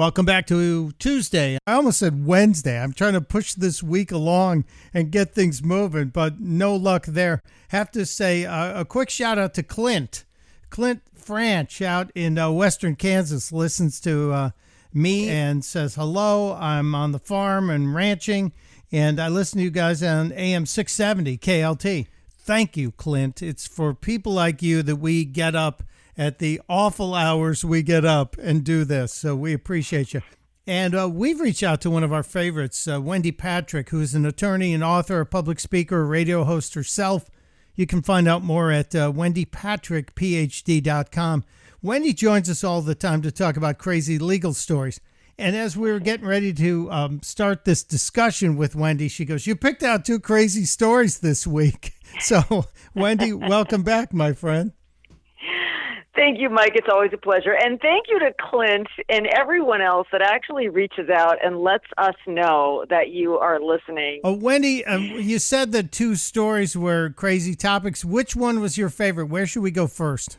Welcome back to Tuesday. I almost said Wednesday. I'm trying to push this week along and get things moving, but no luck there. Have to say uh, a quick shout out to Clint. Clint Franch out in uh, Western Kansas listens to uh, me and says, Hello, I'm on the farm and ranching, and I listen to you guys on AM 670 KLT. Thank you, Clint. It's for people like you that we get up at the awful hours we get up and do this. So we appreciate you. And uh, we've reached out to one of our favorites, uh, Wendy Patrick, who's an attorney and author, a public speaker, a radio host herself. You can find out more at uh, wendypatrickphd.com. Wendy joins us all the time to talk about crazy legal stories. And as we were getting ready to um, start this discussion with Wendy, she goes, You picked out two crazy stories this week. So, Wendy, welcome back, my friend. Thank you, Mike. It's always a pleasure. And thank you to Clint and everyone else that actually reaches out and lets us know that you are listening. Oh, Wendy, um, you said the two stories were crazy topics. Which one was your favorite? Where should we go first?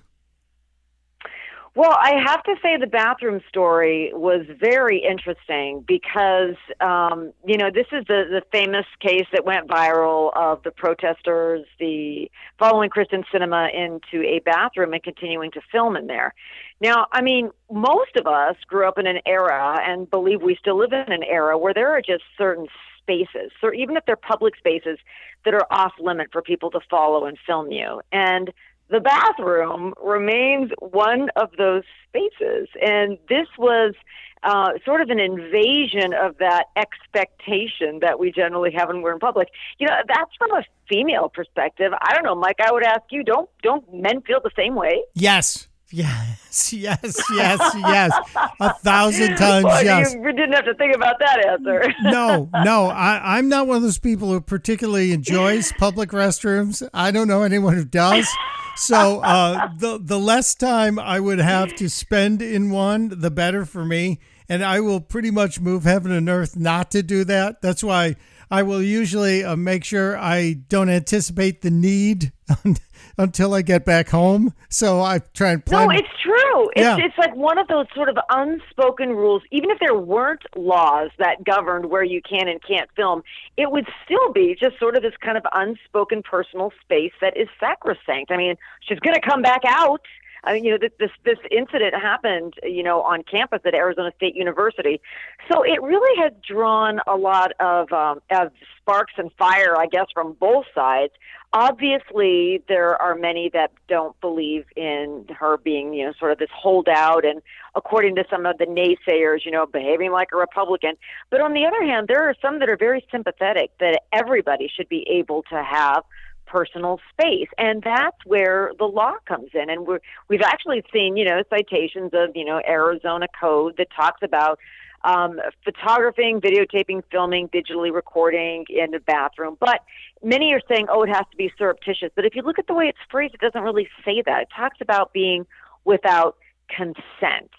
Well, I have to say the bathroom story was very interesting because, um, you know, this is the, the famous case that went viral of the protesters, the following Kyrsten Sinema into a bathroom and continuing to film in there. Now, I mean, most of us grew up in an era and believe we still live in an era where there are just certain spaces, so even if they're public spaces, that are off limit for people to follow and film you. And the bathroom remains one of those spaces. And this was uh, sort of an invasion of that expectation that we generally have when we're in public. You know, that's from a female perspective. I don't know, Mike. I would ask you: don't don't men feel the same way? Yes. Yes, yes, yes, yes. A thousand times well, yes. You didn't have to think about that answer. no, no. I, I'm not one of those people who particularly enjoys public restrooms. I don't know anyone who does so uh, the the less time I would have to spend in one, the better for me. And I will pretty much move heaven and earth not to do that. That's why I will usually uh, make sure I don't anticipate the need until I get back home. So I try and plan. No, it's true. It's, yeah. it's like one of those sort of unspoken rules. Even if there weren't laws that governed where you can and can't film, it would still be just sort of this kind of unspoken personal space that is sacrosanct. I mean, she's going to come back out. I mean, you know, this, this this incident happened, you know, on campus at Arizona State University, so it really has drawn a lot of um, of sparks and fire, I guess, from both sides. Obviously, there are many that don't believe in her being, you know, sort of this holdout, and according to some of the naysayers, you know, behaving like a Republican. But on the other hand, there are some that are very sympathetic that everybody should be able to have personal space. And that's where the law comes in. And we're, we've actually seen you know citations of you know arizona code that talks about um, photographing videotaping filming digitally recording in the bathroom. But many are saying oh it has to be surreptitious. But if you look at the way it's phrased it doesn't really say that. It talks about being without consent.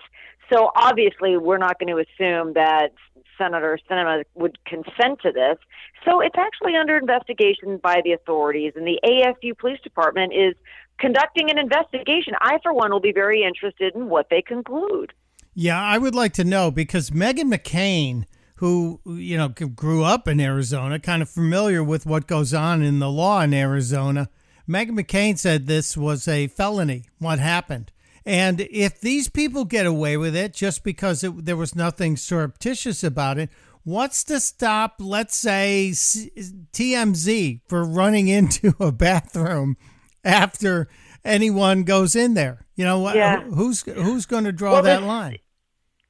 So obviously we're not going to assume that Senator Sinema would consent to this. So it's actually under investigation by the authorities, and the ASU Police Department is conducting an investigation. I, for one, will be very interested in what they conclude. Yeah, I would like to know because Meghan McCain, who you know grew up in Arizona, kind of familiar with what goes on in the law in Arizona, Meghan McCain said this was a felony. What happened? And if these people get away with it just because it, there was nothing surreptitious about it, what's to stop, let's say, TMZ for running into a bathroom after anyone goes in there? You know, yeah. who's who's going to draw well, that line?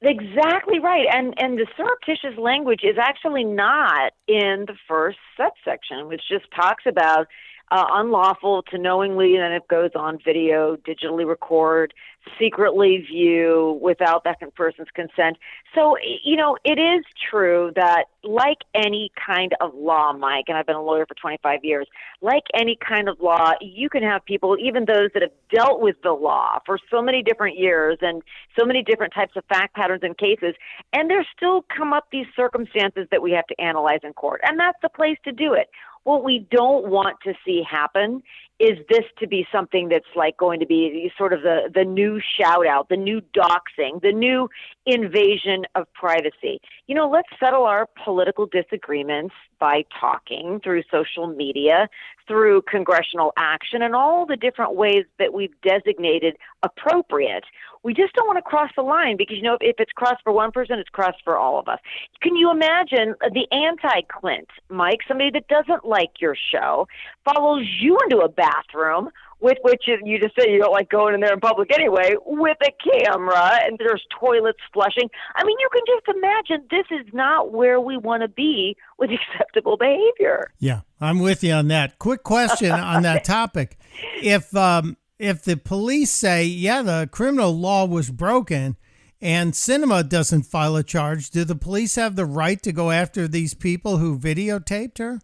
Exactly right. And and the surreptitious language is actually not in the first subsection, which just talks about uh, unlawful to knowingly, and then it goes on video, digitally record, secretly view without that person's consent. So, you know, it is true that, like any kind of law, Mike, and I've been a lawyer for 25 years, like any kind of law, you can have people, even those that have dealt with the law for so many different years and so many different types of fact patterns and cases, and there still come up these circumstances that we have to analyze in court. And that's the place to do it what we don't want to see happen is this to be something that's like going to be sort of the, the new shout out, the new doxing, the new invasion of privacy? You know, let's settle our political disagreements by talking through social media, through congressional action, and all the different ways that we've designated appropriate. We just don't want to cross the line because, you know, if it's crossed for one person, it's crossed for all of us. Can you imagine the anti Clint, Mike, somebody that doesn't like your show, follows you into a bathroom with which you just say you don't like going in there in public anyway, with a camera and there's toilets flushing. I mean, you can just imagine this is not where we want to be with acceptable behavior. Yeah, I'm with you on that. Quick question on that topic: If um, if the police say, yeah, the criminal law was broken, and Sinema doesn't file a charge, do the police have the right to go after these people who videotaped her?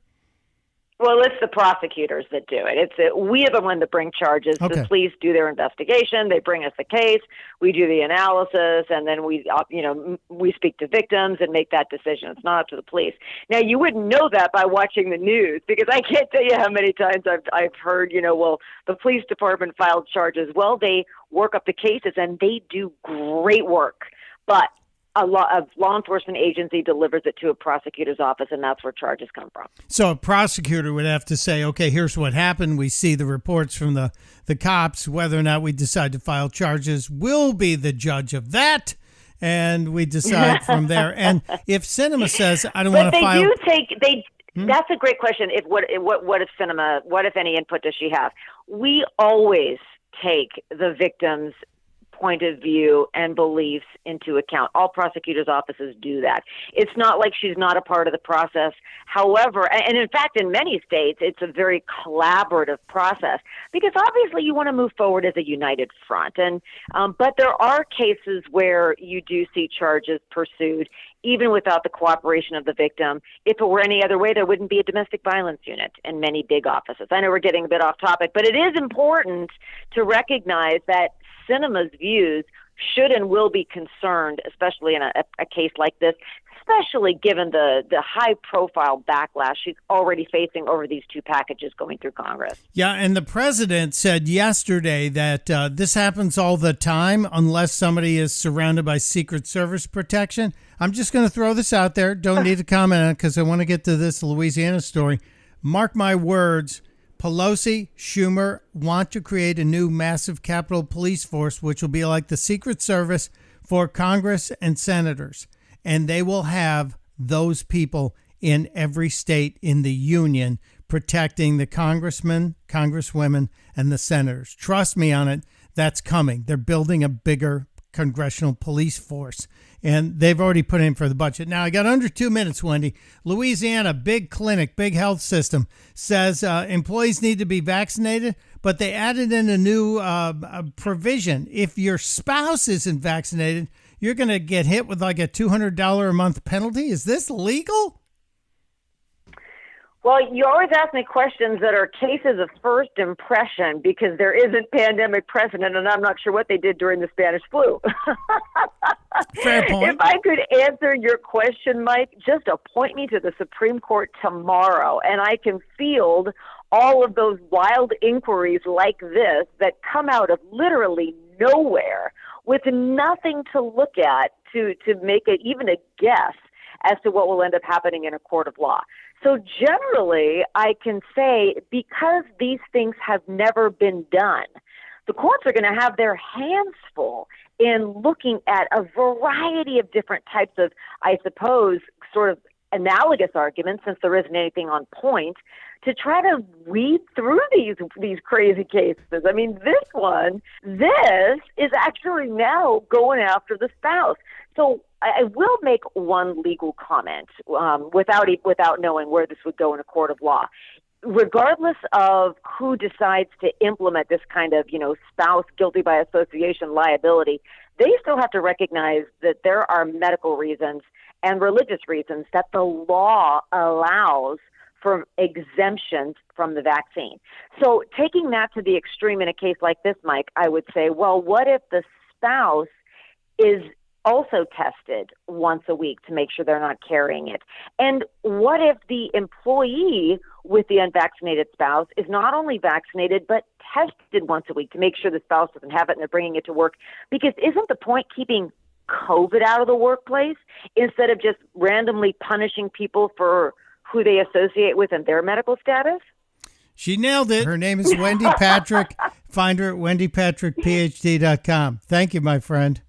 Well, it's the prosecutors that do it. It's a, we are the one that bring charges. Okay. The police do their investigation. They bring us the case. We do the analysis, and then we, uh, you know, we speak to victims and make that decision. It's not up to the police. Now, you wouldn't know that by watching the news because I can't tell you how many times I've I've heard, you know, well, the police department filed charges. Well, they work up the cases and they do great work, but a law, a law enforcement agency delivers it to a prosecutor's office, and that's where charges come from. So a prosecutor would have to say, "Okay, here's what happened. We see the reports from the the cops. Whether or not we decide to file charges, will be the judge of that." And we decide from there. And if Sinema says, "I don't want to file," but they do take they. Hmm? That's a great question. If what what what if Sinema? What if any input does she have? We always take the victim's point of view and beliefs into account. All prosecutors' offices do that. It's not like she's not a part of the process. However, and in fact, in many states, it's a very collaborative process because obviously you want to move forward as a united front. And um, but there are cases where you do see charges pursued even without the cooperation of the victim. If it were any other way, there wouldn't be a domestic violence unit in many big offices. I know we're getting a bit off topic, but it is important to recognize that Sinema's views should and will be concerned, especially in a, a case like this, especially given the, the high profile backlash she's already facing over these two packages going through Congress. Yeah, and the president said yesterday that uh, this happens all the time unless somebody is surrounded by Secret Service protection. I'm just going to throw this out there. Don't need to comment on it because I want to get to this Louisiana story. Mark my words Pelosi, Schumer want to create a new massive Capitol Police force, which will be like the Secret Service for Congress and senators. And they will have those people in every state in the union protecting the congressmen, congresswomen, and the senators. Trust me on it, that's coming. They're building a bigger congressional police force and they've already put in for the budget. Now I got under two minutes, Wendy. Louisiana, big clinic, big health system says uh, employees need to be vaccinated, but they added in a new uh, provision: if your spouse isn't vaccinated, you're going to get hit with like a two hundred dollar a month penalty. Is this legal? Well, you always ask me questions that are cases of first impression because there isn't pandemic precedent, and I'm not sure what they did during the Spanish flu. Fair point. If I could answer your question, Mike, just appoint me to the Supreme Court tomorrow, and I can field all of those wild inquiries like this that come out of literally nowhere with nothing to look at to to make it even a guess as to what will end up happening in a court of law. So generally, I can say because these things have never been done, the courts are going to have their hands full in looking at a variety of different types of, I suppose, sort of analogous arguments, since there isn't anything on point, to try to weed through these these crazy cases. I mean, this one, this is actually now going after the spouse. So I, will make one legal comment um, without without knowing where this would go in a court of law. Regardless of who decides to implement this kind of, you know, spouse guilty by association liability, they still have to recognize that there are medical reasons and religious reasons that the law allows for exemptions from the vaccine. So, taking that to the extreme in a case like this, Mike, I would say, well, what if the spouse is also tested once a week to make sure they're not carrying it? And what if the employee with the unvaccinated spouse is not only vaccinated but tested once a week to make sure the spouse doesn't have it and they're bringing it to work? Because isn't the point keeping COVID out of the workplace instead of just randomly punishing people for who they associate with and their medical status? She nailed it. Her name is Wendy Patrick. Find her at wendypatrickphd.com. Thank you, my friend.